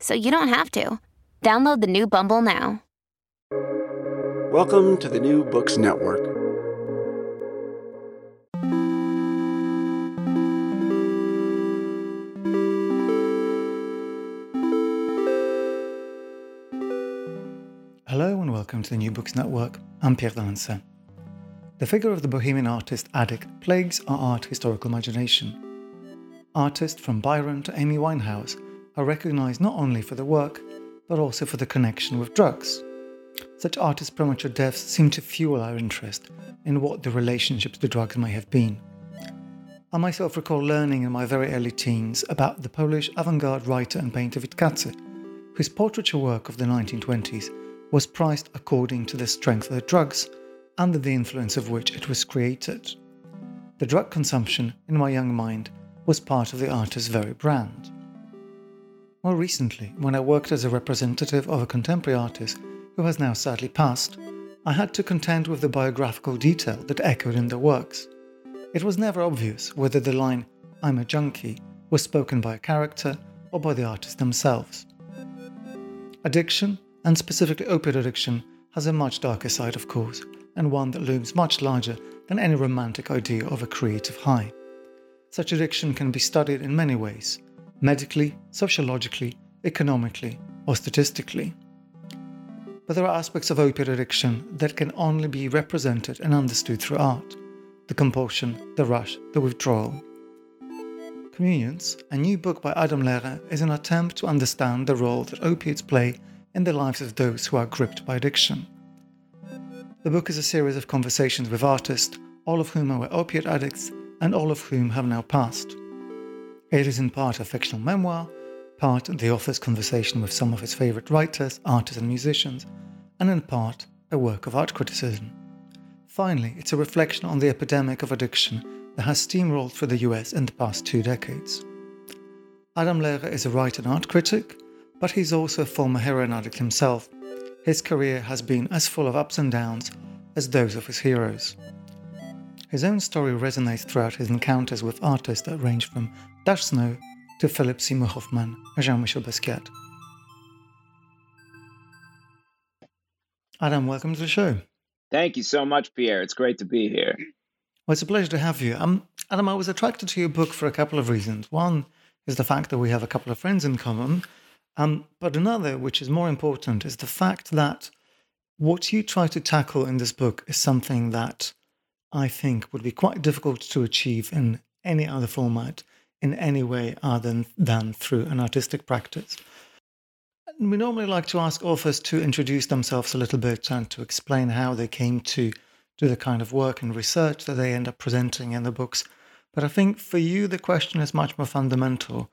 so you don't have to. Download the new Bumble now. Welcome to the New Books Network. Hello and welcome to the New Books Network. I'm Pierre Danssin. The figure of the bohemian artist addict plagues our art historical imagination. Artists from Byron to Amy Winehouse are recognized not only for the work, but also for the connection with drugs. Such artists' premature deaths seem to fuel our interest in what the relationships to drugs may have been. I myself recall learning in my very early teens about the Polish avant garde writer and painter Witkacy, whose portraiture work of the 1920s was priced according to the strength of the drugs under the influence of which it was created. The drug consumption, in my young mind, was part of the artist's very brand. More recently, when I worked as a representative of a contemporary artist who has now sadly passed, I had to contend with the biographical detail that echoed in their works. It was never obvious whether the line, I'm a junkie, was spoken by a character or by the artists themselves. Addiction and specifically opiate addiction, has a much darker side, of course, and one that looms much larger than any romantic idea of a creative high. Such addiction can be studied in many ways medically, sociologically, economically, or statistically. But there are aspects of opiate addiction that can only be represented and understood through art the compulsion, the rush, the withdrawal. Communions, a new book by Adam Lehrer, is an attempt to understand the role that opiates play in the lives of those who are gripped by addiction. The book is a series of conversations with artists, all of whom were opiate addicts and all of whom have now passed. It is in part a fictional memoir, part the author's conversation with some of his favorite writers, artists, and musicians, and in part a work of art criticism. Finally, it's a reflection on the epidemic of addiction that has steamrolled through the US in the past two decades. Adam Lehrer is a writer and art critic, but he's also a former heroin addict himself. His career has been as full of ups and downs as those of his heroes. His own story resonates throughout his encounters with artists that range from Dash Snow to Philip Seymour Hoffman and Jean Michel Basquiat. Adam, welcome to the show. Thank you so much, Pierre. It's great to be here. Well, it's a pleasure to have you. Um, Adam, I was attracted to your book for a couple of reasons. One is the fact that we have a couple of friends in common, um, but another, which is more important, is the fact that what you try to tackle in this book is something that I think would be quite difficult to achieve in any other format in any way other than, through an artistic practice. We normally like to ask authors to introduce themselves a little bit and to explain how they came to do the kind of work and research that they end up presenting in the books. But I think for you, the question is much more fundamental.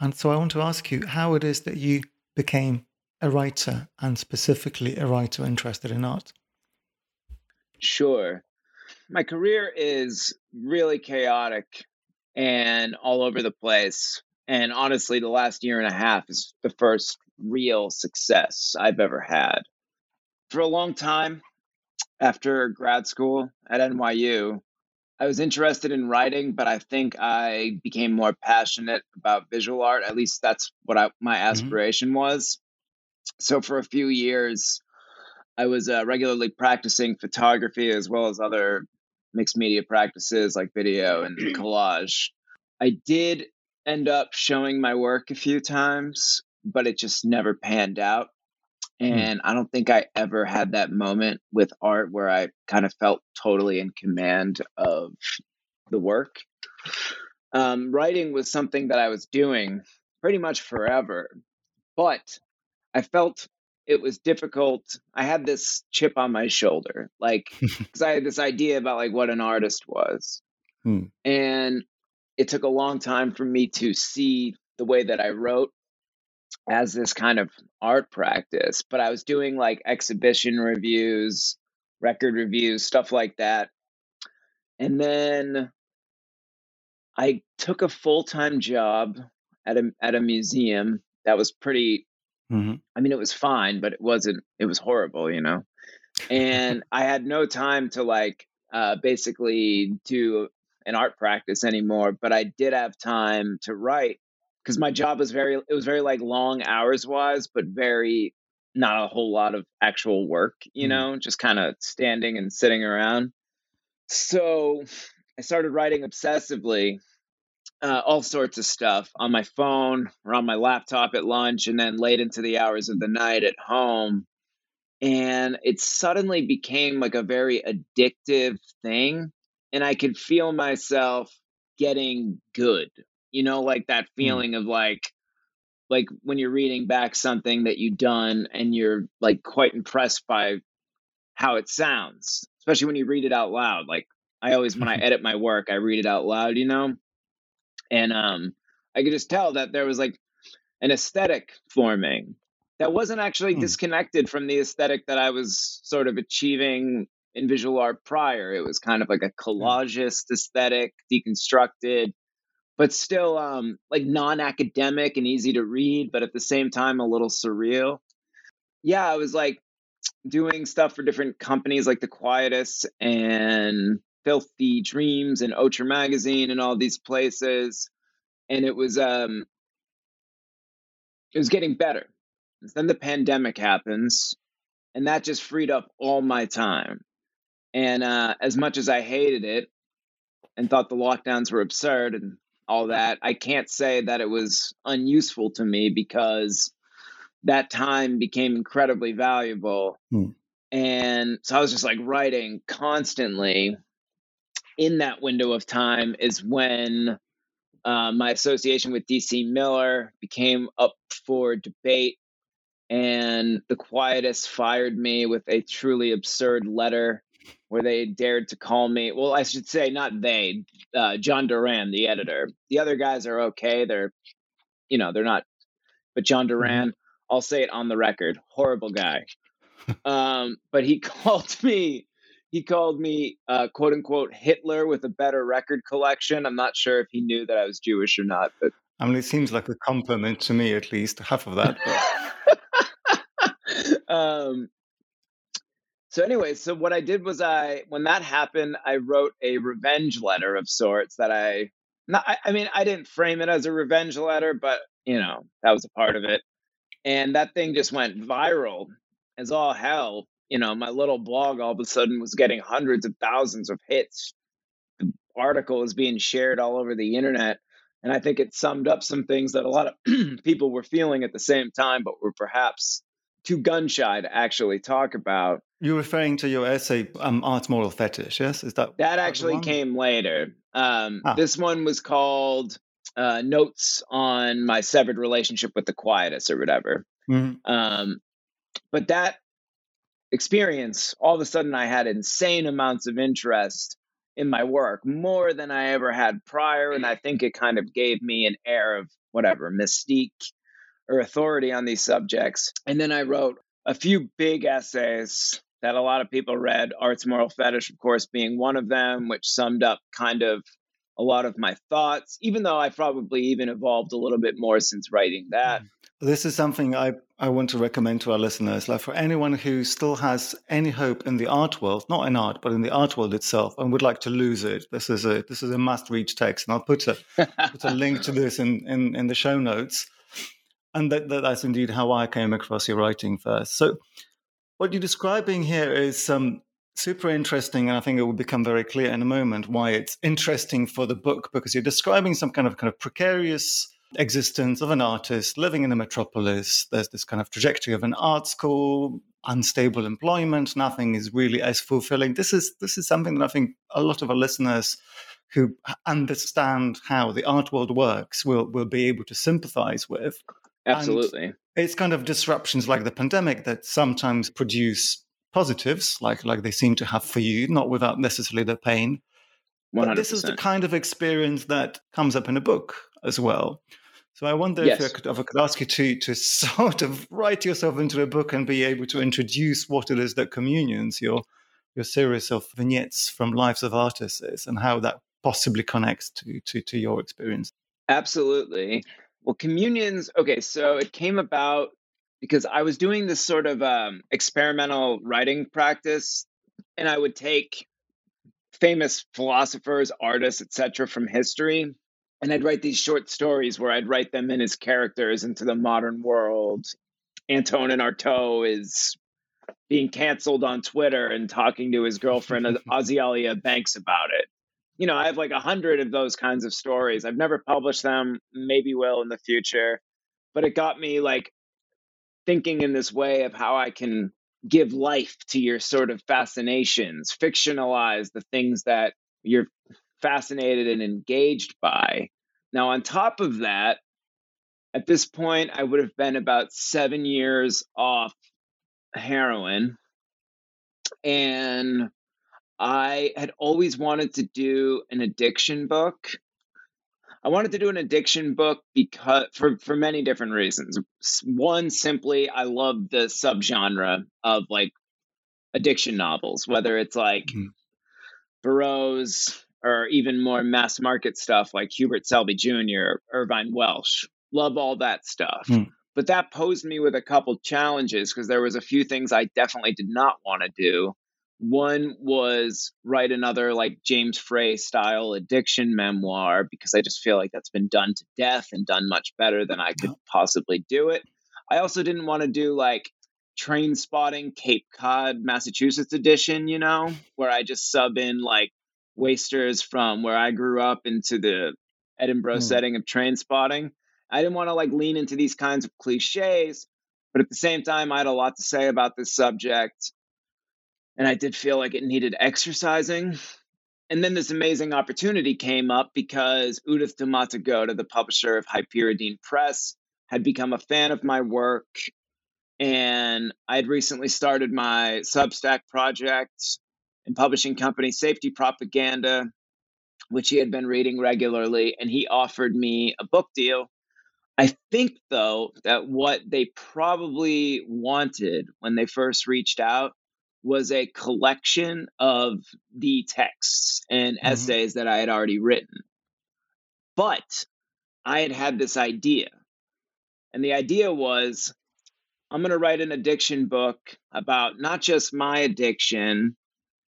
And so I want to ask you how it is that you became a writer and specifically a writer interested in art. Sure. My career is really chaotic and all over the place. And honestly, the last year and a half is the first real success I've ever had. For a long time, after grad school at NYU, I was interested in writing, but I think I became more passionate about visual art. At least that's what I, my mm-hmm. aspiration mm-hmm. was. So for a few years, I was uh, regularly practicing photography as well as other mixed media practices like video and collage. I did end up showing my work a few times, but it just never panned out. Hmm. And I don't think I ever had that moment with art where I kind of felt totally in command of the work. Um, writing was something that I was doing pretty much forever, but I felt it was difficult. I had this chip on my shoulder, like, because I had this idea about like what an artist was. Hmm. And it took a long time for me to see the way that I wrote as this kind of art practice, but I was doing like exhibition reviews, record reviews, stuff like that. And then I took a full-time job at a at a museum that was pretty mm-hmm. I mean it was fine, but it wasn't it was horrible, you know. And I had no time to like uh basically do an art practice anymore, but I did have time to write because my job was very it was very like long hours wise but very not a whole lot of actual work you mm. know just kind of standing and sitting around so i started writing obsessively uh, all sorts of stuff on my phone or on my laptop at lunch and then late into the hours of the night at home and it suddenly became like a very addictive thing and i could feel myself getting good you know like that hmm. feeling of like like when you're reading back something that you've done and you're like quite impressed by how it sounds especially when you read it out loud like i always when i edit my work i read it out loud you know and um i could just tell that there was like an aesthetic forming that wasn't actually mm. disconnected from the aesthetic that i was sort of achieving in visual art prior it was kind of like a collagist aesthetic deconstructed but still um, like non-academic and easy to read, but at the same time a little surreal. Yeah, I was like doing stuff for different companies like The Quietus and Filthy Dreams and Outre Magazine and all these places, and it was um, it was getting better. Then the pandemic happens, and that just freed up all my time. And uh, as much as I hated it and thought the lockdowns were absurd and all that. I can't say that it was unuseful to me because that time became incredibly valuable. Hmm. And so I was just like writing constantly. In that window of time is when uh, my association with DC Miller became up for debate, and the Quietus fired me with a truly absurd letter where they dared to call me. Well, I should say not they. Uh, John Doran, the editor. The other guys are okay. They're, you know, they're not. But John mm-hmm. Mm-hmm. I'll say it on the record, horrible guy. um, but he called me. He called me, uh, quote unquote, Hitler with a better record collection. I'm not sure if he knew that I was Jewish or not, but I mean, it seems like a compliment to me, at least half of that. um, so anyway, so what I did was I when that happened, I wrote a revenge letter of sorts that I not I, I mean, I didn't frame it as a revenge letter, but you know, that was a part of it. And that thing just went viral as all hell. You know, my little blog all of a sudden was getting hundreds of thousands of hits. The article was being shared all over the internet. And I think it summed up some things that a lot of people were feeling at the same time, but were perhaps too gun shy to actually talk about. You're referring to your essay, um, Art's Moral Fetish, yes? Is that that actually came later? Um, ah. This one was called uh, Notes on My Severed Relationship with the Quietus or whatever. Mm-hmm. Um, but that experience, all of a sudden, I had insane amounts of interest in my work, more than I ever had prior. And I think it kind of gave me an air of whatever mystique or authority on these subjects. And then I wrote a few big essays that a lot of people read, Art's Moral Fetish, of course, being one of them, which summed up kind of a lot of my thoughts, even though I probably even evolved a little bit more since writing that. Hmm. This is something I, I want to recommend to our listeners. Like for anyone who still has any hope in the art world, not in art, but in the art world itself, and would like to lose it, this is a this is a must read text. And I'll put a put a link to this in, in, in the show notes. And that, that, that's indeed how I came across your writing first. So what you're describing here is um, super interesting, and I think it will become very clear in a moment why it's interesting for the book because you're describing some kind of kind of precarious existence of an artist living in a metropolis. There's this kind of trajectory of an art school, unstable employment. Nothing is really as fulfilling. This is this is something that I think a lot of our listeners who understand how the art world works will will be able to sympathize with. Absolutely. And it's kind of disruptions like the pandemic that sometimes produce positives, like like they seem to have for you, not without necessarily the pain. 100%. But this is the kind of experience that comes up in a book as well. So I wonder yes. if, I could, if I could ask you to to sort of write yourself into a book and be able to introduce what it is that communions your your series of vignettes from lives of artists is and how that possibly connects to to, to your experience. Absolutely. Well, communions. Okay, so it came about because I was doing this sort of um, experimental writing practice, and I would take famous philosophers, artists, etc., from history, and I'd write these short stories where I'd write them in as characters into the modern world. Antonin Artaud is being canceled on Twitter and talking to his girlfriend Azealia Banks about it. You know, I have like a hundred of those kinds of stories. I've never published them, maybe will in the future, but it got me like thinking in this way of how I can give life to your sort of fascinations, fictionalize the things that you're fascinated and engaged by. Now, on top of that, at this point, I would have been about seven years off heroin. And I had always wanted to do an addiction book. I wanted to do an addiction book because for for many different reasons. One, simply I love the subgenre of like addiction novels, whether it's like mm-hmm. Burroughs or even more mass market stuff like Hubert Selby Jr., Irvine Welsh. Love all that stuff. Mm. But that posed me with a couple challenges because there was a few things I definitely did not want to do. One was write another like James Frey style addiction memoir because I just feel like that's been done to death and done much better than I could possibly do it. I also didn't want to do like Trainspotting Cape Cod, Massachusetts edition, you know, where I just sub in like wasters from where I grew up into the Edinburgh mm. setting of Trainspotting. I didn't want to like lean into these kinds of cliches, but at the same time, I had a lot to say about this subject and I did feel like it needed exercising. And then this amazing opportunity came up because Udith Dematagoda, the publisher of Hyperion Press, had become a fan of my work. And I had recently started my Substack project and publishing company Safety Propaganda, which he had been reading regularly. And he offered me a book deal. I think, though, that what they probably wanted when they first reached out was a collection of the texts and mm-hmm. essays that I had already written. But I had had this idea. And the idea was I'm going to write an addiction book about not just my addiction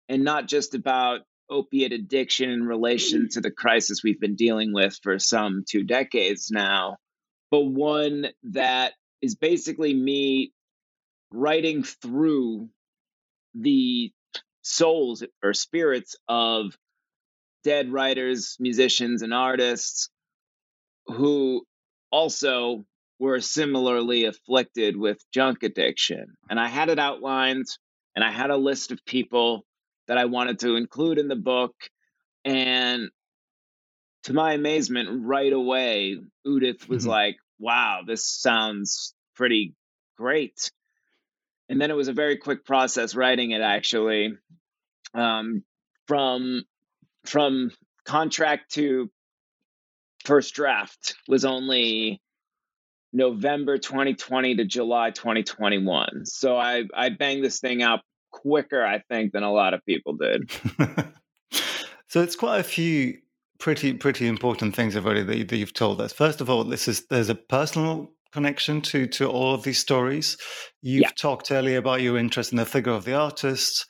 and not just about opiate addiction in relation to the crisis we've been dealing with for some two decades now, but one that is basically me writing through the souls or spirits of dead writers, musicians, and artists who also were similarly afflicted with junk addiction. And I had it outlined and I had a list of people that I wanted to include in the book. And to my amazement, right away, Udith was mm-hmm. like, wow, this sounds pretty great and then it was a very quick process writing it actually um, from from contract to first draft was only November 2020 to July 2021. So I I banged this thing out quicker I think than a lot of people did. so it's quite a few pretty pretty important things already that, that you've told us. First of all, this is there's a personal connection to to all of these stories. You've Yeah. talked earlier about your interest in the figure of the artist.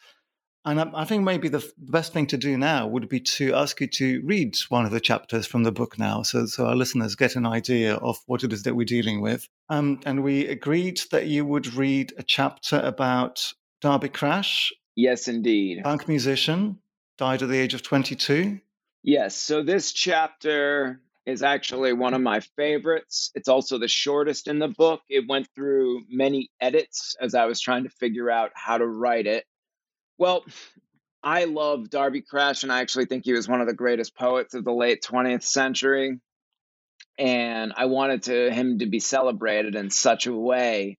And I, I think maybe the best thing to do now would be to ask you to read one of the chapters from the book now, so, so our listeners get an idea of what it is that we're dealing with. Um, and we agreed that you would read a chapter about Darby Crash, Yes, indeed. punk musician, died at the age of 22. Yes, so this chapter is actually one of my favorites. It's also the shortest in the book. It went through many edits as I was trying to figure out how to write it. Well, I love Darby Crash, and I actually think he was one of the greatest poets of the late 20th century. And I wanted to him to be celebrated in such a way.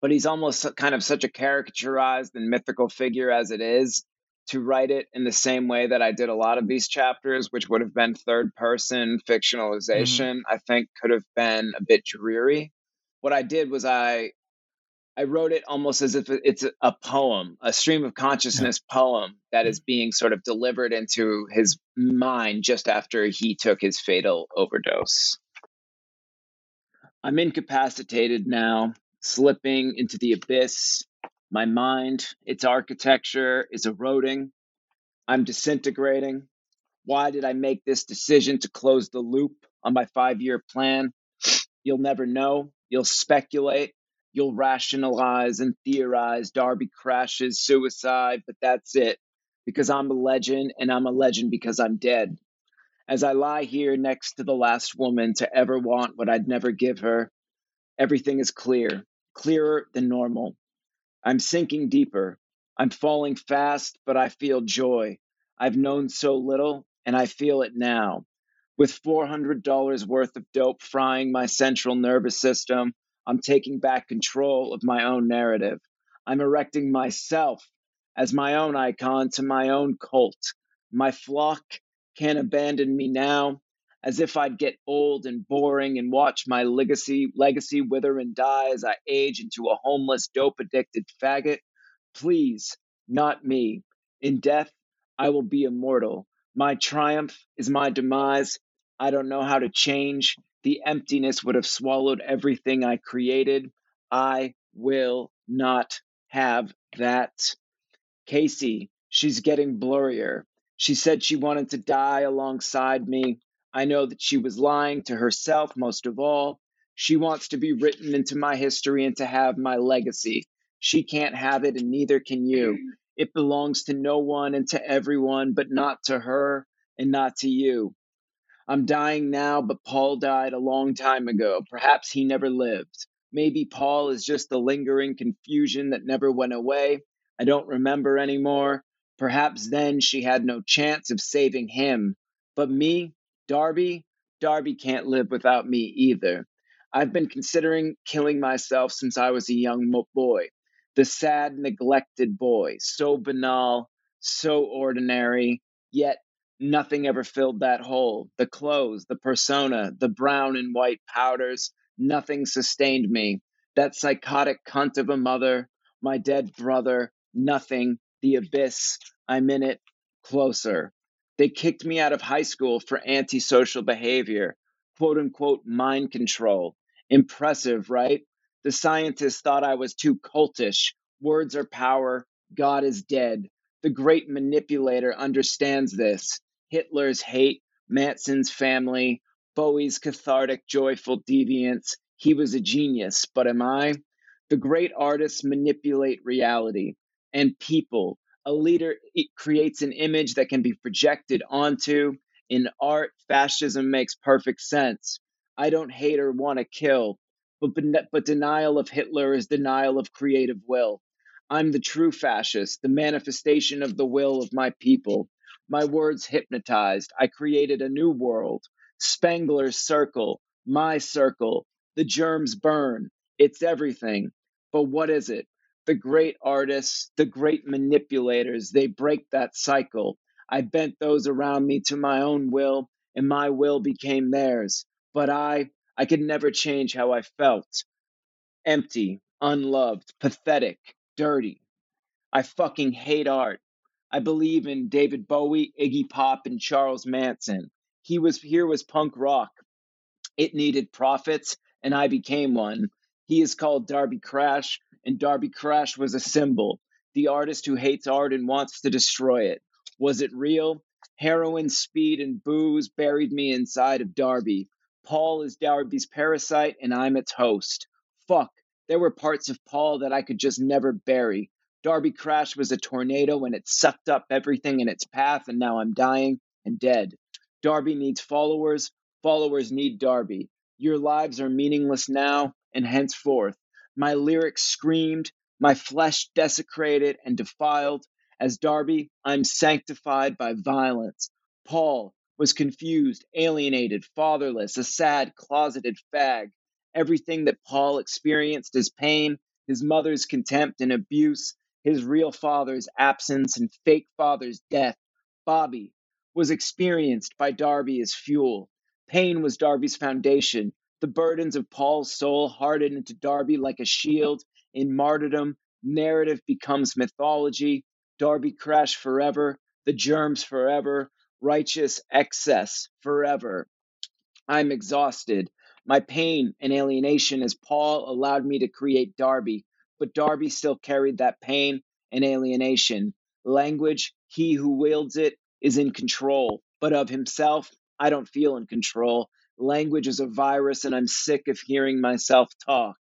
But he's almost kind of such a caricaturized and mythical figure as it is to write it in the same way that I did a lot of these chapters, which would have been third person mm-hmm. fictionalization, I think could have been a bit dreary. What I did was I I wrote it almost as if it's a- a poem, a stream of consciousness poem that is mm-hmm. being sort of delivered into his mind just after he took his fatal overdose. I'm incapacitated now, slipping into the abyss. My mind, its architecture is eroding. I'm disintegrating. Why did I make this decision to close the loop on my five year plan? You'll never know. You'll speculate. You'll rationalize and theorize Darby Crash's, suicide, but that's it. Because I'm a legend, and I'm a legend because I'm dead. As I lie here next to the last woman to ever want what I'd never give her, everything is clear, clearer than normal. I'm sinking deeper. I'm falling fast, but I feel joy. I've known so little, and I feel it now. With $400 worth of dope frying my central nervous system, I'm taking back control of my own narrative. I'm erecting myself as my own icon to my own cult. My flock can't abandon me now, as if I'd get old and boring and watch my legacy legacy wither and die as I age into a homeless, dope addicted faggot. Please, not me. In death, I will be immortal. My triumph is my demise. I don't know how to change. The emptiness would have swallowed everything I created. I will not have that. Casey, she's getting blurrier. She said she wanted to die alongside me. I know that she was lying to herself most of all. She wants to be written into my history and to have my legacy. She can't have it, and neither can you. It belongs to no one and to everyone, but not to her and not to you. I'm dying now, but Paul died a long time ago. Perhaps he never lived. Maybe Paul is just the lingering confusion that never went away. I don't remember anymore. Perhaps then she had no chance of saving him. But me, Darby, Darby can't live without me either. I've been considering killing myself since I was a young boy. The sad, neglected boy, so banal, so ordinary, yet Nothing ever filled that hole. The clothes, the persona, the brown and white powders, nothing sustained me. That psychotic cunt of a mother, my dead brother, nothing, the abyss, I'm in it, closer. They kicked me out of high school for antisocial behavior, quote unquote mind control. Impressive, right? The scientists thought I was too cultish. Words are power. God is dead. The great manipulator understands this. Hitler's hate, Manson's family, Bowie's cathartic, joyful deviance. He was a genius, but am I? The great artists manipulate reality and people. A leader creates an image that can be projected onto. In art, fascism makes perfect sense. I don't hate or want to kill, but, but denial of Hitler is denial of creative will. I'm the true fascist, the manifestation of the will of my people. My words hypnotized. I created a new world. Spengler's circle, my circle. The germs burn. It's everything. But what is it? The great artists, the great manipulators, they break that cycle. I bent those around me to my own will, and my will became theirs. But I, I could never change how I felt empty, unloved, pathetic, dirty. I fucking hate art. I believe in David Bowie, Iggy Pop, and Charles Manson. He was here was punk rock. It needed prophets and I became one. He is called Darby Crash, and Darby Crash was a symbol, the artist who hates art and wants to destroy it. Was it real? Heroin, speed, and booze buried me inside of Darby. Paul is Darby's parasite, and I'm its host. Fuck, there were parts of Paul that I could just never bury. Darby Crash was a tornado and it sucked up everything in its path, and now I'm dying and dead. Darby needs followers, followers need Darby. Your lives are meaningless now and henceforth. My lyrics screamed, my flesh desecrated and defiled. As Darby, I'm sanctified by violence. Paul was confused, alienated, fatherless, a sad, closeted fag. Everything that Paul experienced as pain, his mother's contempt and abuse, his real father's absence and fake father's death, Bobby, was experienced by Darby as fuel. Pain was Darby's foundation. The burdens of Paul's soul hardened into Darby like a shield. In martyrdom, narrative becomes mythology. Darby crashed forever, the germs forever, righteous excess forever. I'm exhausted. My pain and alienation as Paul allowed me to create Darby, but Darby still carried that pain and alienation. Language, he who wields it is in control, but of himself, I don't feel in control. Language is a virus, and I'm sick of hearing myself talk.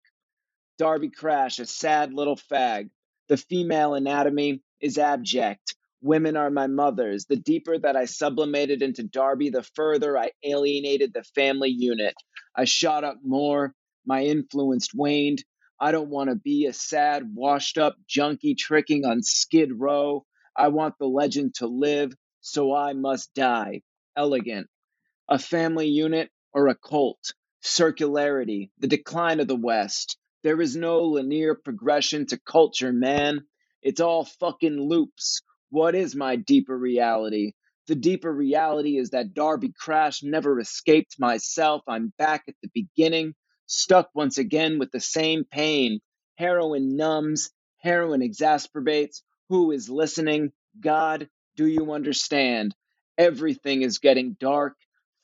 Darby Crash, a sad little fag. The female anatomy is abject. Women are my mothers. The deeper that I sublimated into Darby, the further I alienated the family unit. I shot up more. My influence waned. I don't want to be a sad, washed up junkie tricking on Skid Row. I want the legend to live, so I must die. Elegant. A family unit or a cult. Circularity. The decline of the West. There is no linear progression to culture, man. It's all fucking loops. What is my deeper reality? The deeper reality is that Darby Crash never escaped myself. I'm back at the beginning stuck once again with the same pain. Heroin numbs, heroin exacerbates. Who is listening? God, do you understand? Everything is getting dark.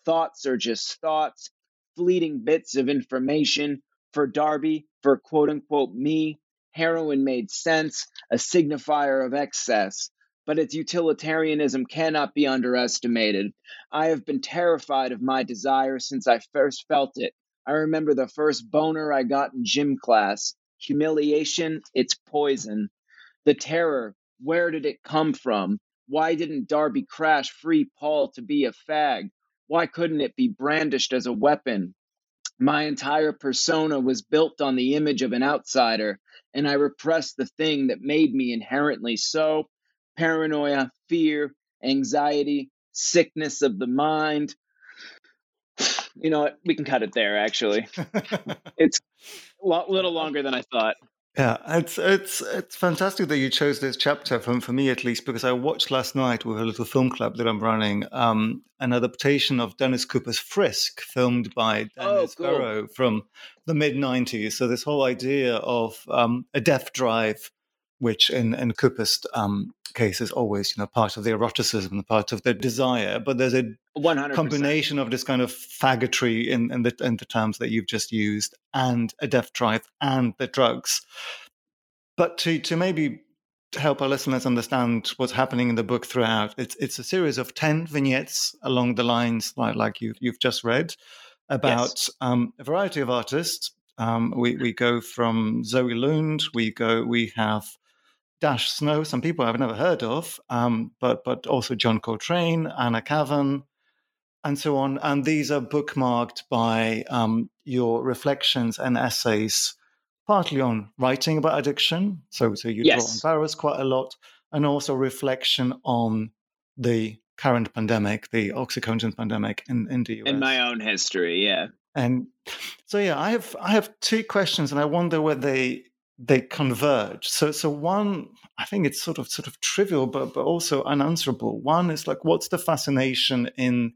Thoughts are just thoughts, fleeting bits of information. For Darby, for quote unquote me, heroin made sense, a signifier of excess. But its utilitarianism cannot be underestimated. I have been terrified of my desire since I first felt it. I remember the first boner I got in gym class. Humiliation, it's poison. The terror, where did it come from? Why didn't Darby Crash free Paul to be a fag? Why couldn't it be brandished as a weapon? My entire persona was built on the image of an outsider, and I repressed the thing that made me inherently so paranoia, fear, anxiety, sickness of the mind, you know what? We can cut it there. Actually, it's a little longer than I thought. Yeah, it's it's it's fantastic that you chose this chapter for for me at least because I watched last night with a little film club that I'm running um, an adaptation of Dennis Cooper's Frisk, filmed by oh, Dennis oh, cool. Verow from the mid '90s. So this whole idea of um, a death drive, which in in Cooper's um, case is always you know part of the eroticism part of the desire but there's a 100%. combination of this kind of faggotry in, in the in the terms that you've just used and a death drive and the drugs but to to maybe help our listeners understand what's happening in the book throughout it's it's a series of 10 vignettes along the lines like, like you, you've just read about yes. um, a variety of artists um, we, we go from Zoe Lund, we go we have Dash Snow, some people I've never heard of, um, but but also John Coltrane, Anna Kavan, and so on. And these are bookmarked by um, your reflections and essays, partly on writing about addiction. So so you yes. draw on Burroughs quite a lot, and also reflection on the current pandemic, the OxyContin pandemic in, in the US. In my own history, yeah. And so yeah, I have I have two questions, and I wonder whether they they converge. So, so one, I think it's sort of sort of trivial, but but also unanswerable. One is like, what's the fascination in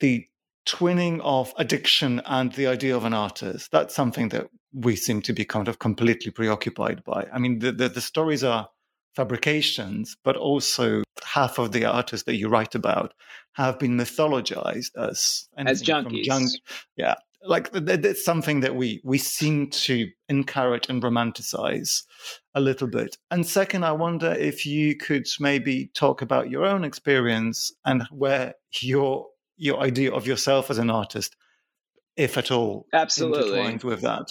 the twinning of addiction and the idea of an artist? That's something that we seem to be kind of completely preoccupied by. I mean, the the, the stories are fabrications, but also half of the artists that you write about have been mythologized as as junkies. Junk, yeah, like that's something that we we seem to encourage and romanticize a little bit. And second, I wonder if you could maybe talk about your own experience and where your your idea of yourself as an artist, if at all, absolutely intertwined with that.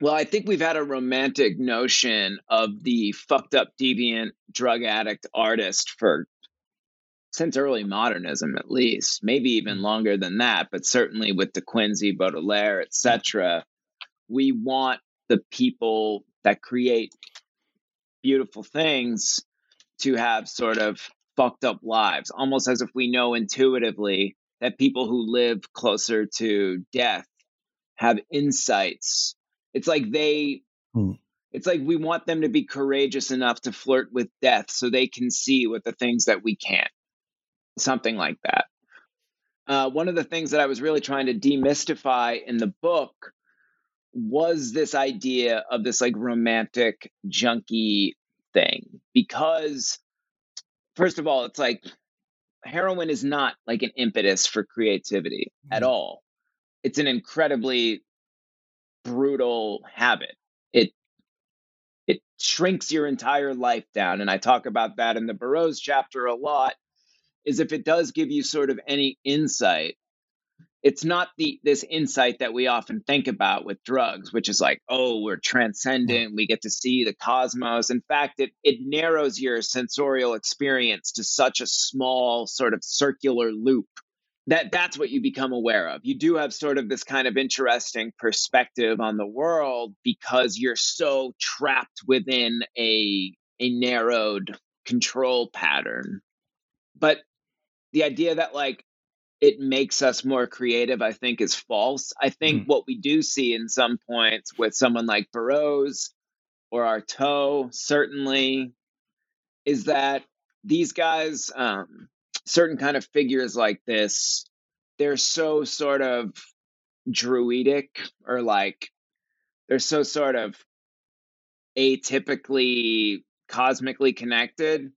Well, I think we've had a romantic notion of the fucked up, deviant, drug addict artist for since early modernism, at least, maybe even mm. longer than that, but certainly with De Quincey, Baudelaire, etc. We want the people that create beautiful things to have sort of fucked up lives, almost as if we know intuitively that people who live closer to death have insights. It's like they hmm. it's like we want them to be courageous enough to flirt with death so they can see what the things that we can't. Something like that. Uh, one of the things that I was really trying to demystify in the book was this idea of this like romantic junkie thing because first of all it's like heroin is not like an impetus for creativity mm-hmm. at all it's an incredibly brutal habit it it shrinks your entire life down and i talk about that in the burroughs chapter a lot is if it does give you sort of any insight it's not the this insight that we often think about with drugs which is like oh we're transcendent we get to see the cosmos. In fact it it narrows your sensorial experience to such a small sort of circular loop that that's what you become aware of. You do have sort of this kind of interesting perspective on the world because you're so trapped within a a narrowed control pattern. But the idea that like it makes us more creative, I think, is false. I think mm. what we do see in some points with someone like Burroughs or Artaud, certainly, is that these guys, um, certain kind of figures like this, they're so sort of druidic or like they're so sort of atypically cosmically connected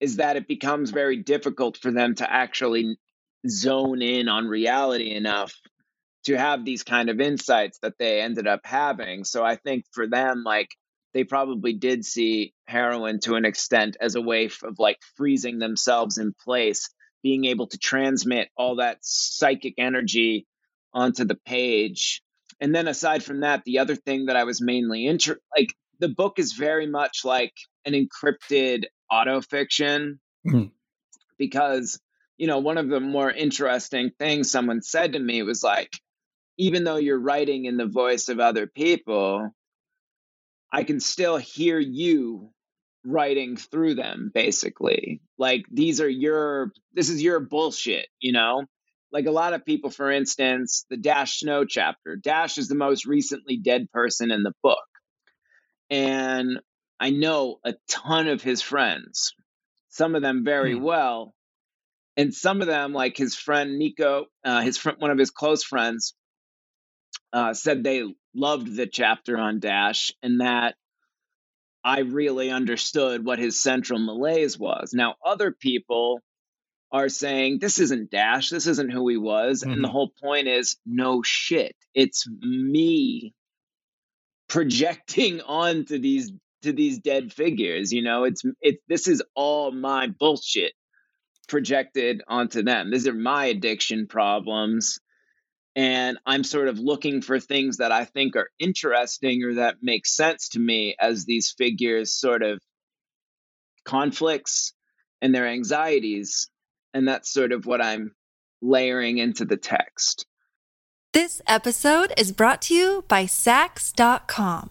is that it becomes very difficult for them to actually zone in on reality enough to have these kind of insights that they ended up having. So I think for them, like they probably did see heroin to an extent as a way of like freezing themselves in place, being able to transmit all that psychic energy onto the page. And then aside from that, the other thing that I was mainly interested, like the book is very much like an encrypted autofiction mm-hmm. because you know, one of the more interesting things someone said to me was like, even though you're writing in the voice of other people, I can still hear you writing through them, basically. Like, these are your, this is your bullshit, you know? Like a lot of people, for instance, the Dash Snow chapter. Dash is the most recently dead person in the book. And I know a ton of his friends, some of them very mm. well, and some of them, like his friend Nico, uh, his friend, one of his close friends, uh, said they loved the chapter on Dash and that I really understood what his central malaise was. Now, other people are saying this isn't Dash, this isn't who he was, mm-hmm. and the mm-hmm. whole point is no shit. It's me projecting onto these to these dead figures. You know, it's it. This is all my bullshit projected onto them. These are my addiction problems. And I'm sort of looking for things that I think are interesting or that make sense to me as these figures sort of conflicts and their anxieties. And that's sort of what I'm layering into the text. This episode is brought to you by Saks.com.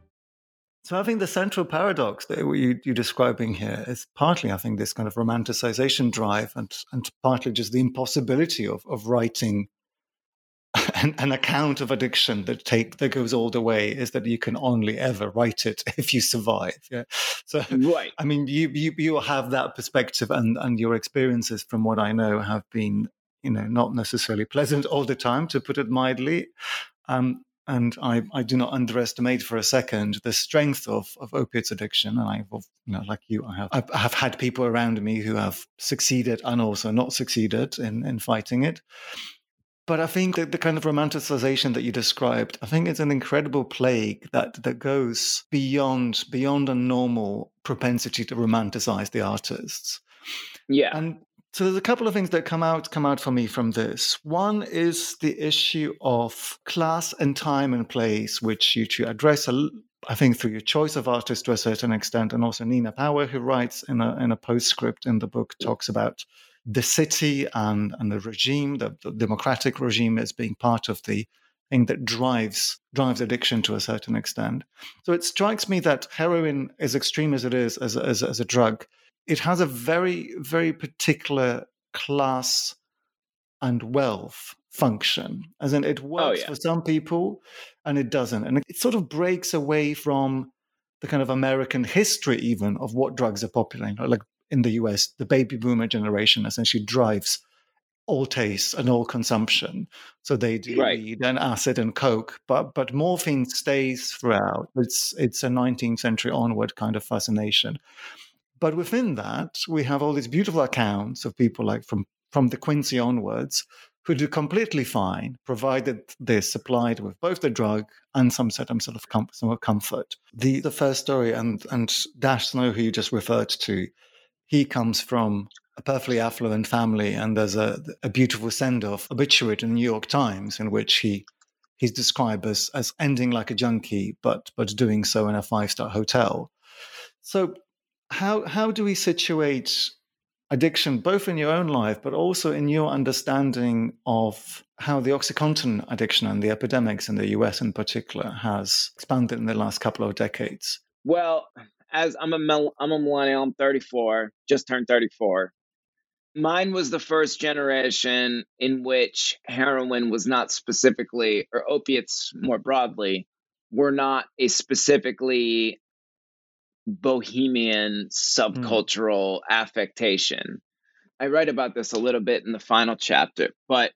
So I think the central paradox that you, are describing here is partly, I think, this kind of romanticization drive, and and partly just the impossibility of of writing an, an, account of addiction that take that goes all the way is that you can only ever write it if you survive. Yeah. So right. I mean, you you you have that perspective, and and your experiences, from what I know, have been you know not necessarily pleasant all the time, to put it mildly. Um, and I, I do not underestimate for a second the strength of, of opiates addiction. And I, you know, like you, I have, I have had people around me who have succeeded and also not succeeded in, in fighting it. But I think that the kind of romanticization that you described, I think it's an incredible plague that, that goes beyond beyond a normal propensity to romanticize the artists. Yeah. And so there's a couple of things that come out come out for me from this. One is the issue of class and time and place, which you to address. I think through your choice of artists to a certain extent, and also Nina Power, who writes in a in a postscript in the book, talks about the city and and the regime, the, the democratic regime, as being part of the thing that drives drives addiction to a certain extent. So it strikes me that heroin, as extreme as it is as as, as a drug, it has a very, very particular class and wealth function. As in, it oh, works oh, yeah. for some people and it doesn't. And it sort of breaks away from the kind of American history, even of what drugs are popular. You know, like in the US, the baby boomer generation essentially drives all taste and all consumption. So they do right. weed and acid and coke, but but morphine stays throughout. It's it's a 19th century onward kind of fascination. But within that, we have all these beautiful accounts of people like from, from De Quincey onwards who do completely fine, provided they're supplied with both the drug and some certain um, sort of com- comfort. The the first story and and Dash Snow, who you just referred to, he comes from a perfectly affluent family, and there's a, a beautiful send off obituary in the New York Times in which he he's described as as ending like a junkie, but but doing so in a five star hotel. So how how do we situate addiction both in your own life but also in your understanding of how the oxycontin addiction and the epidemics in the US in particular has expanded in the last couple of decades? Well as i'm a i'm a millennial i'm 34 just turned 34 mine was the first generation in which heroin was not specifically or opiates more broadly were not a specifically bohemian hmm. subcultural mm. affectation. I write about this a little bit in the final chapter, but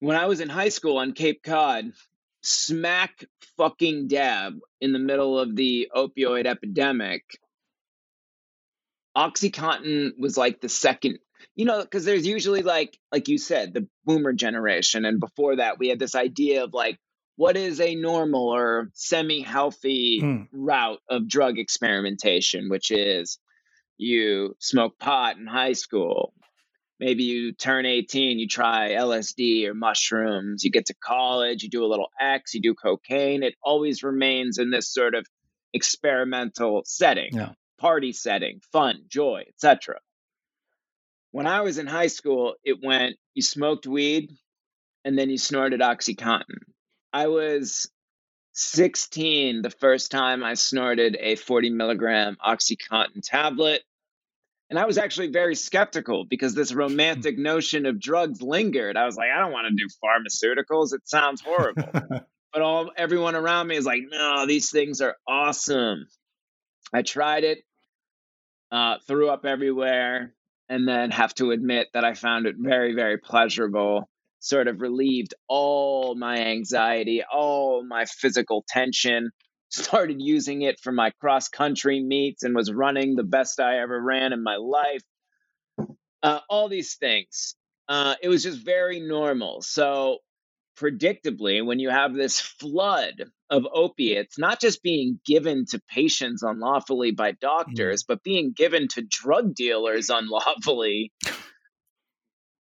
when I was in high school on Cape Cod, smack fucking dab in the middle of the opioid epidemic, Oxycontin was like the second, you know, because there's usually like, like you said, the boomer generation. And before that, we had this idea of like what is a normal or semi healthy mm. route of drug experimentation, which is you smoke pot in high school. Maybe you turn 18, you try LSD or mushrooms. You get to college, you do a little X, you do cocaine. It always remains in this sort of experimental setting, yeah. party setting, fun, joy, etc. When I was in high school, it went you smoked weed and then you snorted Oxycontin I was 16 the first time I snorted a 40 milligram Oxycontin tablet. And I was actually very skeptical because this romantic notion of drugs lingered. I was like, I don't want to do pharmaceuticals. It sounds horrible. but all everyone around me is like, no, these things are awesome. I tried it, uh, threw up everywhere, and then have to admit that I found it very, very pleasurable sort of relieved all my anxiety, all my physical tension. Started using it for my cross country meets and was running the best I ever ran in my life. Uh, all these things. Uh, it was just very normal. So predictably, when you have this flood of opiates, not just being given to patients unlawfully by doctors, mm. but being given to drug dealers unlawfully,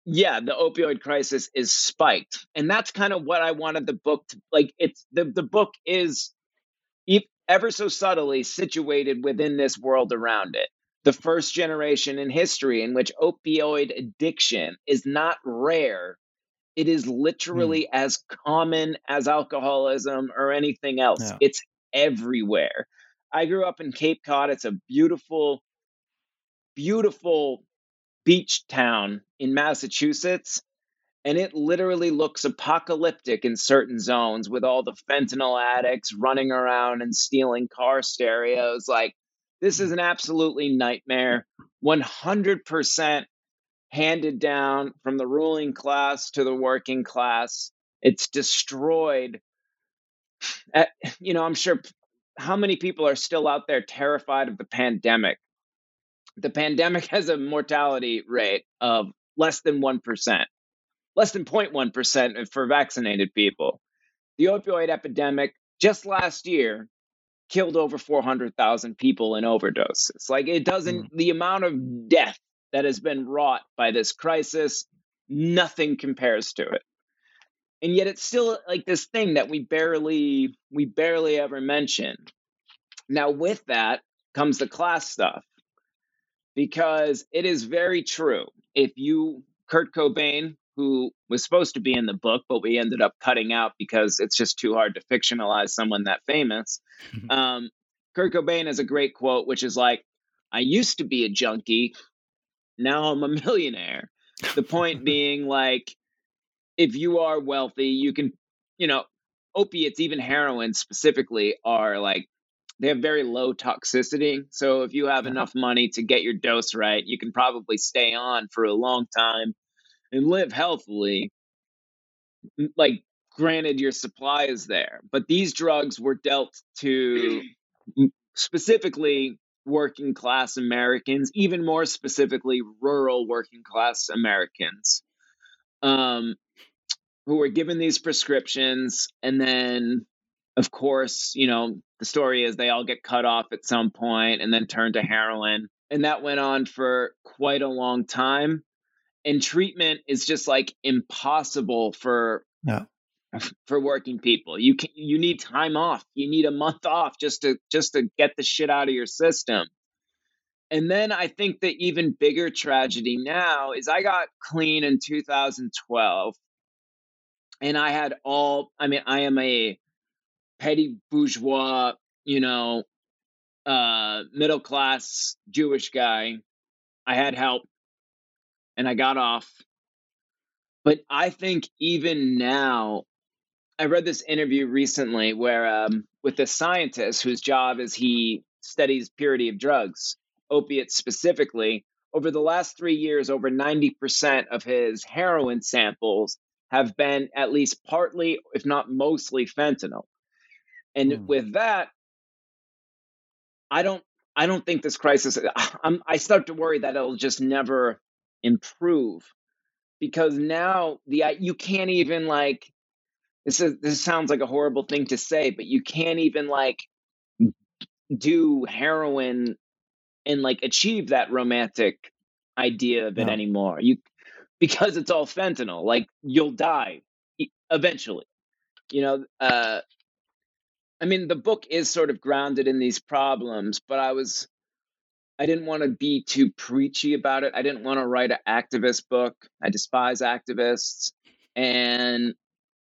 yeah, the opioid crisis is spiked. And that's kind of what I wanted the book to like. It's the, the book is ever so subtly situated within this world around it. The first generation in history in which opioid addiction is not rare, it is literally mm. as common as alcoholism or anything else. Yeah. It's everywhere. I grew up in Cape Cod. It's a beautiful, beautiful beach town in Massachusetts. And it literally looks apocalyptic in certain zones with all the fentanyl addicts running around and stealing car stereos. Like, this is an absolutely nightmare. 100% handed down from the ruling class to the working class. It's destroyed. At, you know, I'm sure how many people are still out there terrified of the pandemic? The pandemic has a mortality rate of less than 1%, less than 0.1% for vaccinated people. The opioid epidemic just last year killed over 400,000 people in overdoses. Like it doesn't, mm. the amount of death that has been wrought by this crisis, nothing compares to it. And yet it's still like this thing that we barely we barely ever mention. Now with that comes the class stuff. Because it is very true. If you Kurt Cobain, who was supposed to be in the book, but we ended up cutting out because it's just too hard to fictionalize someone that famous. um, Kurt Cobain has a great quote, which is like, I used to be a junkie, now I'm a millionaire. The point being, like, if you are wealthy, you can, you know, opiates, even heroin specifically, are like, they have very low toxicity. So if you have yeah. enough money to get your dose right, you can probably stay on for a long time and live healthily. Like, granted, your supply is there, but these drugs were dealt to specifically working class Americans, even more specifically, rural working class Americans, um, who were given these prescriptions. And then, of course, you know, the story is they all get cut off at some point and then turn to heroin. And that went on for quite a long time. And treatment is just like impossible for yeah for working people. You can you need time off. You need a month off just to just to get the shit out of your system. And then I think the even bigger tragedy now is I got clean in 2012 and I had all I mean I am a petty bourgeois, you know, uh middle class Jewish guy. I had help and I got off. But I think even now I read this interview recently where um, with a scientist whose job is he studies purity of drugs, opiates specifically. Over the last three years, over 90% of his heroin samples have been at least partly, if not mostly, fentanyl. And mm. with that, I don't, I don't think this crisis. I'm, I start to worry that it'll just never improve because now the you can't even like this is this sounds like a horrible thing to say, but you can't even like do heroin and like achieve that romantic idea of it no. anymore. You because it's all fentanyl. Like you'll die eventually. You know, uh I mean the book is sort of grounded in these problems, but I was I didn't want to be too preachy about it. I didn't want to write an activist book. I despise activists. And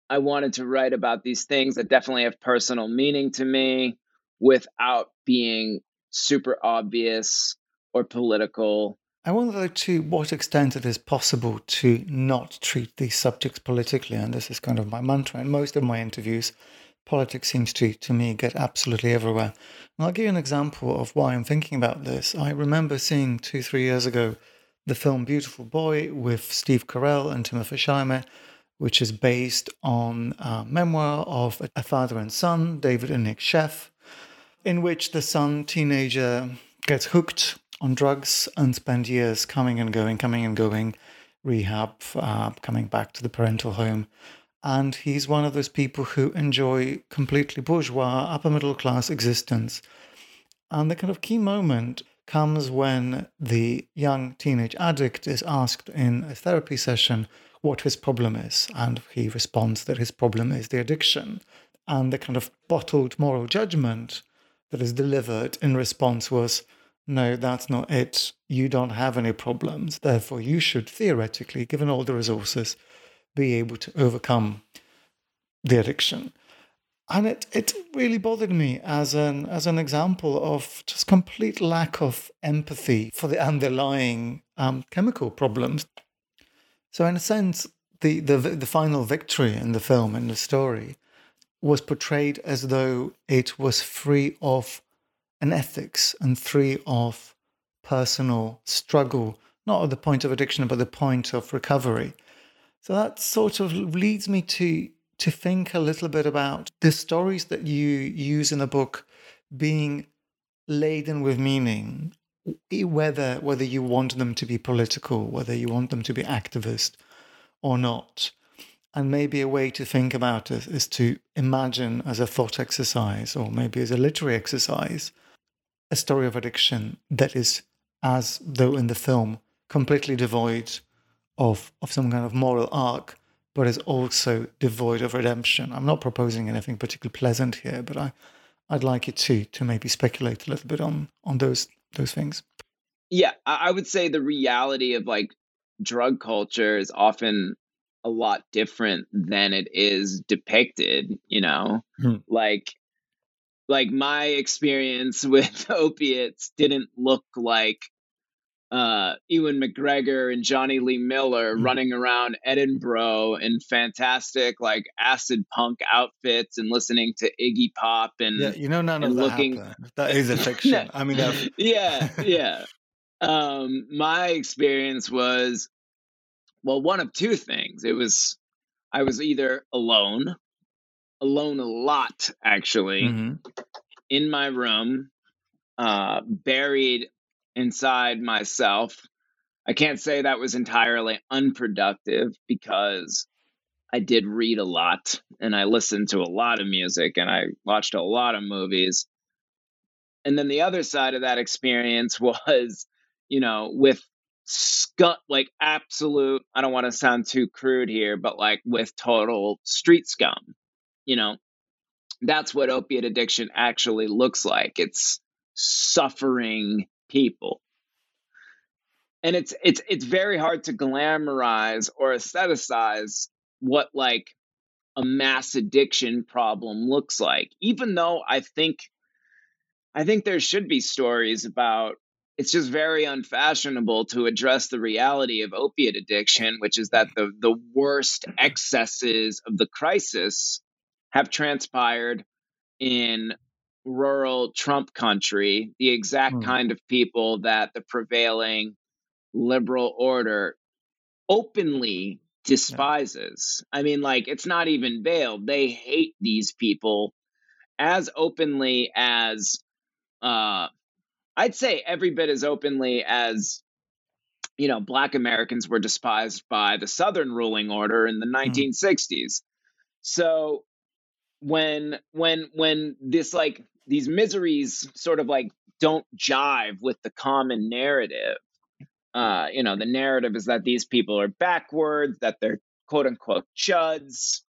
I wanted to write about these things that definitely have personal meaning to me without being super obvious or political. I wonder to what extent it is possible to not treat these subjects politically, and this is kind of my mantra in most of my interviews. Politics seems to, to me, get absolutely everywhere. And I'll give you an example of why I'm thinking about this. I remember seeing two, three years ago the film Beautiful Boy with Steve Carell and Timothy Chalamet, which is based on a memoir of a father and son, David and Nick Sheff, in which the son, teenager, gets hooked on drugs and spends years coming and going, coming and going, rehab, uh, coming back to the parental home. And he's one of those people who enjoy completely bourgeois, upper middle class existence. And the kind of key moment comes when the young teenage addict is asked in a therapy session what his problem is. And he responds that his problem is the addiction. And the kind of bottled moral judgment that is delivered in response was no, that's not it. You don't have any problems. Therefore, you should theoretically, given all the resources, be able to overcome the addiction. And it, it really bothered me as an as an example of just complete lack of empathy for the underlying um, chemical problems. So, in a sense, the, the the final victory in the film in the story was portrayed as though it was free of an ethics and free of personal struggle, not at the point of addiction, but the point of recovery. So that sort of leads me to to think a little bit about the stories that you use in the book being laden with meaning, whether whether you want them to be political, whether you want them to be activist or not. And maybe a way to think about it is to imagine as a thought exercise or maybe as a literary exercise a story of addiction that is, as though in the film, completely devoid of, of some kind of moral arc, but is also devoid of redemption. I'm not proposing anything particularly pleasant here, but I, I'd like you to to maybe speculate a little bit on on those those things. Yeah, I would say the reality of like drug culture is often a lot different than it is depicted, you know? Hmm. Like like my experience with opiates didn't look like uh, Ewan McGregor and Jonny Lee Miller mm. running around Edinburgh in fantastic like acid punk outfits and listening to Iggy Pop and yeah, you know none of that looking happened. that is a fiction. no, I mean, yeah, yeah. Um, my experience was well, one of two things. It was I was either alone alone a lot, actually, mm-hmm. in my room, uh, buried inside myself. I can't say that was entirely unproductive because I did read a lot and I listened to a lot of music and I watched a lot of movies. And then the other side of that experience was, you know, with scut like absolute I don't want to sound too crude here, but like with total street scum you know, that's what opiate addiction actually looks like. It's suffering people. And it's it's it's very hard to glamorize or aestheticize what like a mass addiction problem looks like. Even though I think I think there should be stories about it's just very unfashionable to address the reality of opiate addiction, which is that the the worst excesses of the crisis have transpired in rural Trump country, the exact mm. kind of people that the prevailing liberal order openly despises. Yeah. I mean, like, it's not even veiled. They hate these people as openly as, uh, I'd say every bit as openly as, you know, Black Americans were despised by the Southern ruling order in the mm. 1960s. So when when when this like these miseries sort of like don't jive with the common narrative uh you know the narrative is that these people are backwards that they're quote unquote chuds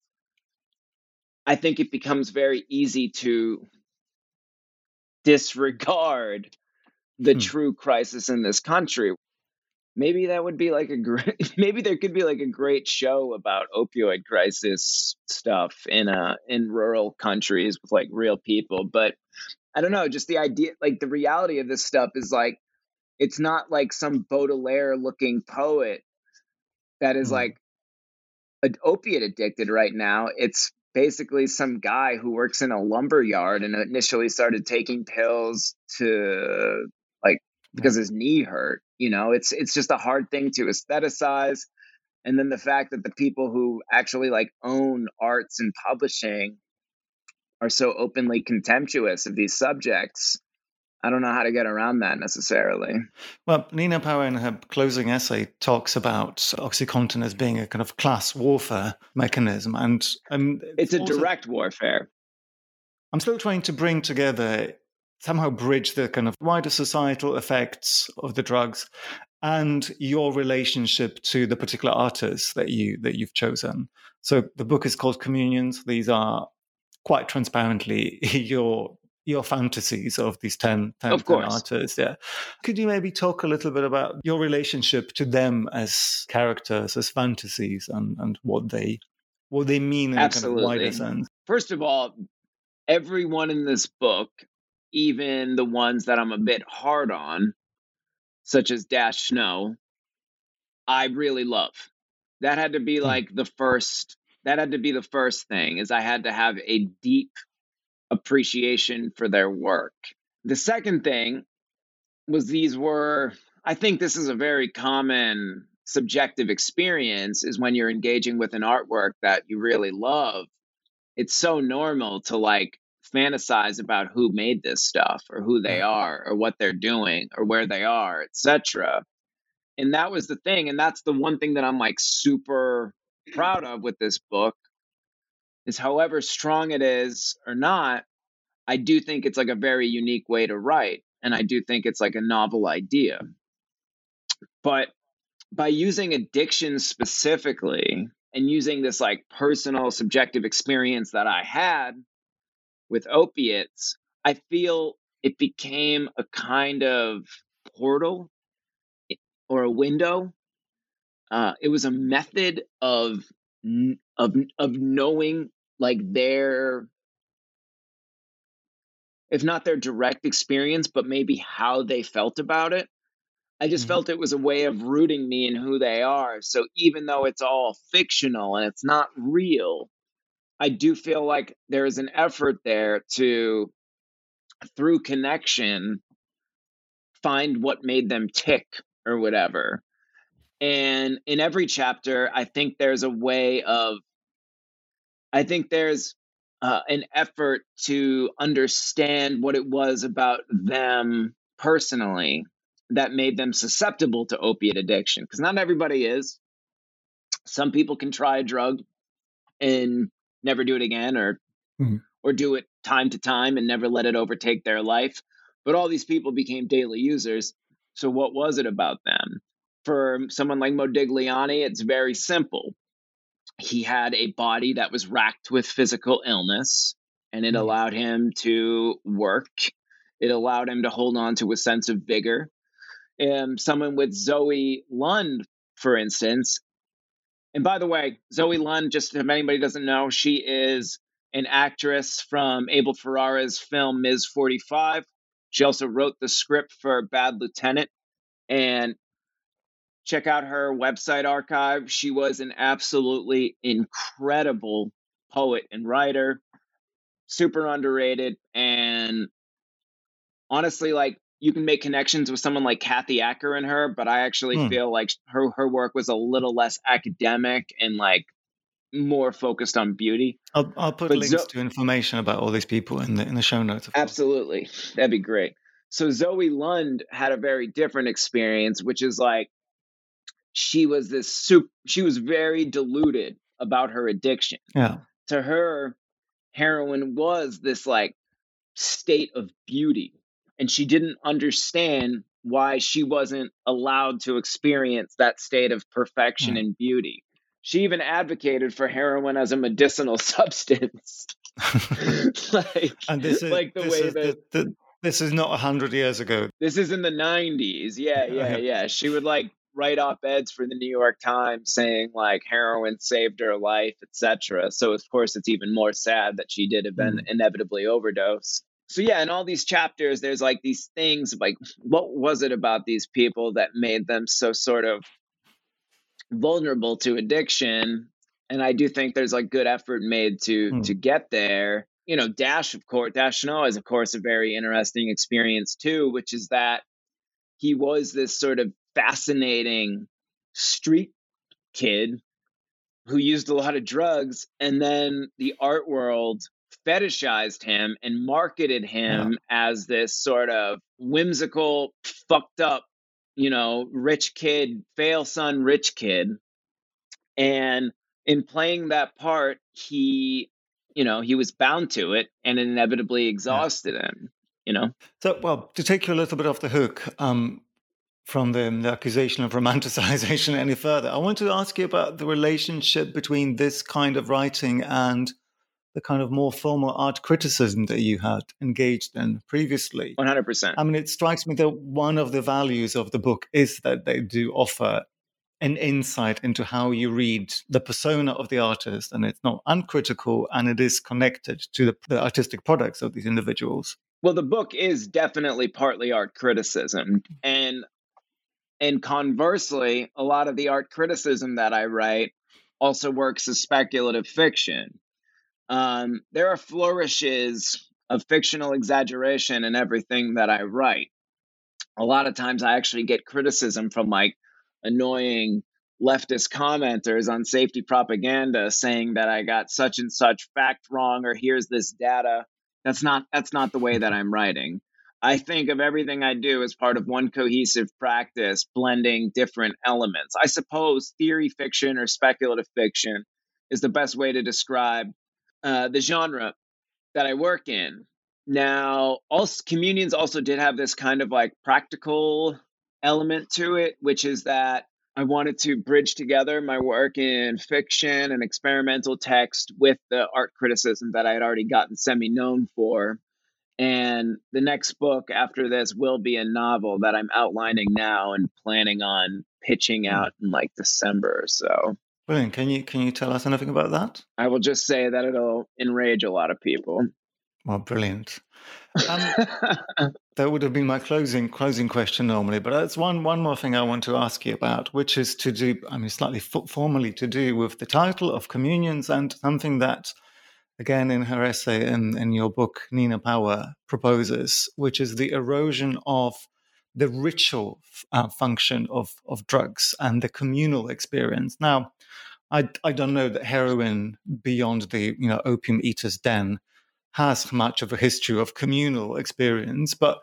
i think it becomes very easy to disregard the hmm. true crisis in this country maybe that would be like a great maybe there could be like a great show about opioid crisis stuff in uh in rural countries with like real people but i don't know just the idea like the reality of this stuff is like it's not like some baudelaire looking poet that is mm. like an opiate addicted right now. It's basically some guy who works in a lumber yard and initially started taking pills to like because his knee hurt you know it's it's just a hard thing to aestheticize and then the fact that the people who actually like own arts and publishing are so openly contemptuous of these subjects I don't know how to get around that necessarily. Well, Nina Power in her closing essay talks about OxyContin as being a kind of class warfare mechanism, and, and it's, it's a also, direct warfare. I'm still trying to bring together, somehow bridge the kind of wider societal effects of the drugs and your relationship to the particular artists that you that you've chosen. So the book is called Communions. These are quite transparently your your fantasies of these 10, 10, of 10 artists. Yeah. Could you maybe talk a little bit about your relationship to them as characters, as fantasies, and, and what they what they mean in Absolutely. a kind of wider sense? First of all, everyone in this book, even the ones that I'm a bit hard on, such as Dash Snow, I really love. That had to be hmm. like the first that had to be the first thing is I had to have a deep appreciation for their work. The second thing was these were, I think this is a very common subjective experience is when you're engaging with an artwork that you really love. It's so normal to like fantasize about who made this stuff or who they are or what they're doing or where they are, etc. And that was the thing and that's the one thing that I'm like super proud of with this book is however strong it is or not, I do think it's like a very unique way to write. And I do think it's like a novel idea. But by using addiction specifically and using this like personal subjective experience that I had with opiates, I feel it became a kind of portal or a window. Uh, it was a method of of of knowing like their if not their direct experience but maybe how they felt about it i just mm-hmm. felt it was a way of rooting me in who they are so even though it's all fictional and it's not real i do feel like there is an effort there to through connection find what made them tick or whatever and in every chapter i think there's a way of I think there's uh, an effort to understand what it was about them personally that made them susceptible to opiate addiction. Because not everybody is. Some people can try a drug and never do it again, or mm-hmm. or do it time to time and never let it overtake their life. But all these people became daily users. So what was it about them? For someone like Modigliani, it's very simple he had a body that was racked with physical illness and it mm. allowed him to work it allowed him to hold on to a sense of vigor um, someone with zoe lund for instance and by the way zoe lund just if anybody doesn't know she is an actress from abel ferrara's film ms 45 she also wrote the script for bad lieutenant and check out her website archive. She was an absolutely incredible poet and writer, super underrated. And honestly, like you can make connections with someone like Kathy Acker and her, but I actually hmm. feel like her her work was a little less academic and like more focused on beauty. I'll, I'll put but links Zo- to information about all these people in the in the show notes. Absolutely, that'd be great. So Zoe Lund had a very different experience, which is like she was this soup she was very deluded about her addiction yeah to her heroin was this like state of beauty and she didn't understand why she wasn't allowed to experience that state of perfection and beauty she even advocated for heroin as a medicinal substance like, and this is like the way is that the, the, this is not a hundred years ago this is in the 90s yeah yeah yeah she would like write op eds for the New York Times saying like heroin saved her life, etc. So of course it's even more sad that she did have been mm. inevitably overdose. So yeah, in all these chapters, there's like these things like what was it about these people that made them so sort of vulnerable to addiction? And I do think there's like good effort made to mm. to get there. You know, Dash of course, Dash Snow is of course a very interesting experience too, which is that he was this sort of fascinating street kid who used a lot of drugs and then the art world fetishized him and marketed him yeah. as this sort of whimsical, fucked up, you know, rich kid, fail son, rich kid. And in playing that part, he, you know, he was bound to it and inevitably exhausted yeah. him, you know? So, well, to take you a little bit off the hook, um, from the, the, accusation of romanticization any further, I want to ask you about the relationship between this kind of writing and the kind of more formal art criticism that you had engaged in previously. 100%. I mean, it strikes me that one of the values of the book is that they do offer an insight into how you read the persona of the artist, and it's not uncritical and it is connected to the, the artistic products of these individuals. Well, the book is definitely partly art criticism. And and conversely, a lot of the art criticism that I write also works as speculative fiction. Um, there are flourishes of fictional exaggeration in everything that I write. A lot of times I actually get criticism from like annoying leftist commenters on safety propaganda saying that I got such and such fact wrong or here's this data. That's not that's not the way that I'm writing. I think of everything I do as part of one cohesive practice, blending different elements. I suppose theory fiction or speculative fiction is the best way to describe uh, the genre that I work in. Now, also communions also did have this kind of like practical element to it, which is that I wanted to bridge together my work in fiction and experimental text with the art criticism that I had already gotten semi known for. And the next book after this will be a novel that I'm outlining now and planning on pitching hmm. out in like December or so. Brilliant. Can you can you tell us anything about that? I will just say that it'll enrage a lot of people. Well, brilliant. Um, that would have been my closing closing question normally, but there's one one more thing I want to ask you about, which is to do, I mean, slightly formally to do with the title of Communions and something that, again, in her essay in in your book, Nina Power proposes, which is the erosion of the ritual uh, function of, of drugs and the communal experience. Now, I, I don't know that heroin beyond the you know opium eater's den has much of a history of communal experience, but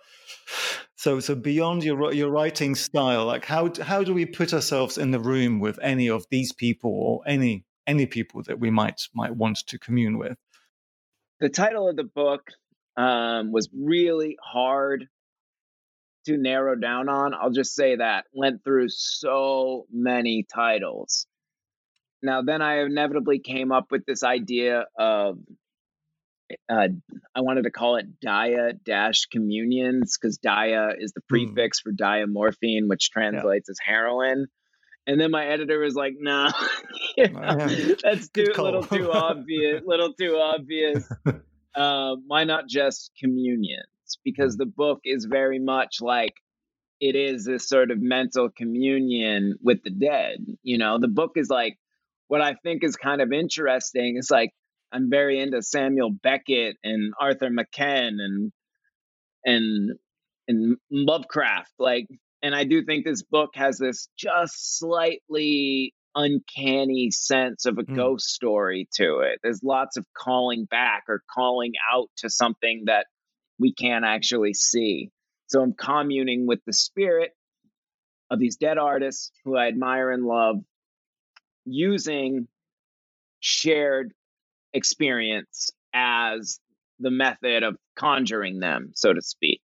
so so beyond your your writing style, like how how do we put ourselves in the room with any of these people or any any people that we might might want to commune with? The title of the book um, was really hard to narrow down on. I'll just say that went through so many titles. Now, then I inevitably came up with this idea of uh, I wanted to call it dia dash communions because dia is the hmm. prefix mm. for diamorphine, which translates yeah. as heroin. And then my editor was like, "Nah, you know, that's too little too obvious, little too obvious. Uh, why not just communion?" because the book is very much like it is this sort of mental communion with the dead. You know, the book is like what I think is kind of interesting is like I'm very into Samuel Beckett and Arthur Machen and and and Lovecraft. Like, and I do think this book has this just slightly uncanny sense of a mm. ghost story to it. There's lots of calling back or calling out to something that we can't actually see. So I'm communing with the spirit of these dead artists who I admire and love using shared experience as the method of conjuring them, so to speak.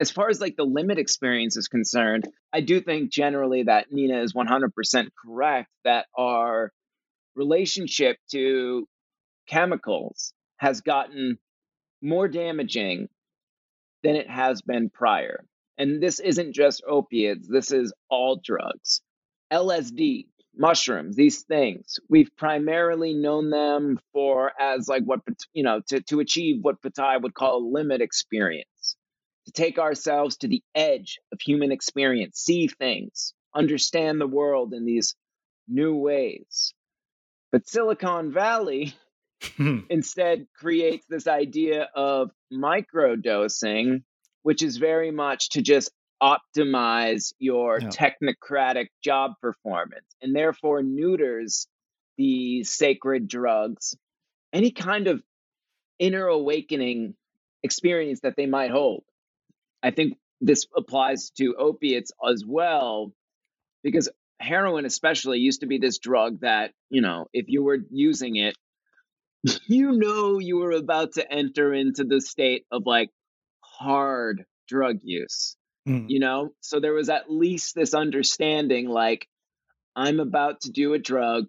As far as like the limit experience is concerned, I do think generally that Nina is 100% correct that our relationship to chemicals has gotten more damaging than it has been prior. And this isn't just opiates, this is all drugs. LSD, mushrooms, these things, we've primarily known them for as like what, you know, to, to achieve what Bataille would call a limit experience, to take ourselves to the edge of human experience, see things, understand the world in these new ways. But Silicon Valley instead creates this idea of microdosing, which is very much to just optimize your yeah. technocratic job performance and therefore neuters the sacred drugs, any kind of inner awakening experience that they might hold. I think this applies to opiates as well, because heroin, especially, used to be this drug that, you know, if you were using it, you know you were about to enter into the state of like hard drug use, mm. you know? So there was at least this understanding like, I'm about to do a drug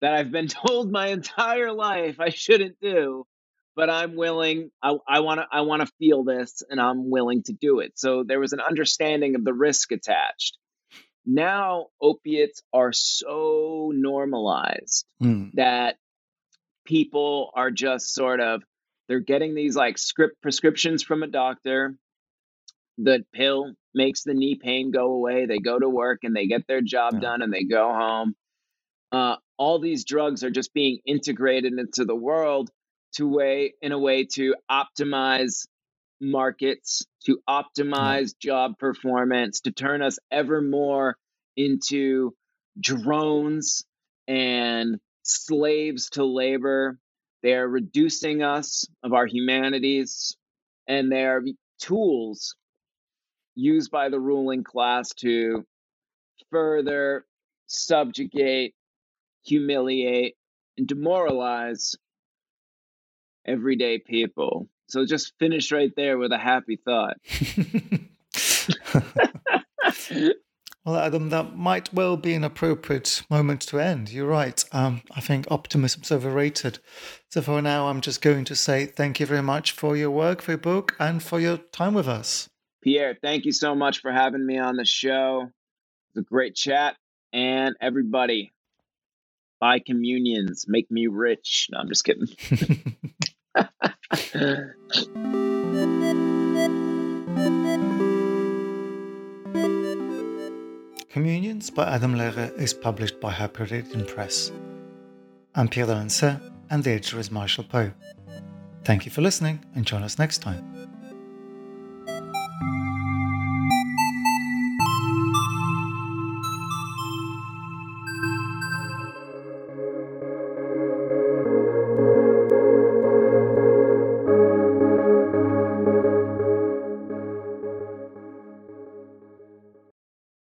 that I've been told my entire life I shouldn't do, but I'm willing. I want to. I want to feel this, and I'm willing to do it. So there was an understanding of the risk attached. Now opiates are so normalized mm. that people are just sort of they're getting these like script prescriptions from a doctor. The pill makes the knee pain go away. They go to work and they get their job yeah. done and they go home. Uh, all these drugs are just being integrated into the world to way in a way to optimize markets, to optimize yeah. job performance, to turn us ever more into drones and slaves to labor. They are reducing us of our humanities, and they are tools used by the ruling class to further subjugate, humiliate, and demoralize everyday people. So just finish right there with a happy thought. well, Adam, that might well be an appropriate moment to end. You're right. Um, I think optimism's overrated. So for now, I'm just going to say thank you very much for your work, for your book, and for your time with us. Pierre, thank you so much for having me on the show. It was a great chat. And everybody, buy communions, make me rich. No, I'm just kidding. Communions by Adam Lehrer is published by Harper Press. I'm Pierre Delancey, and the editor is Marshall Poe. Thank you for listening, and join us next time.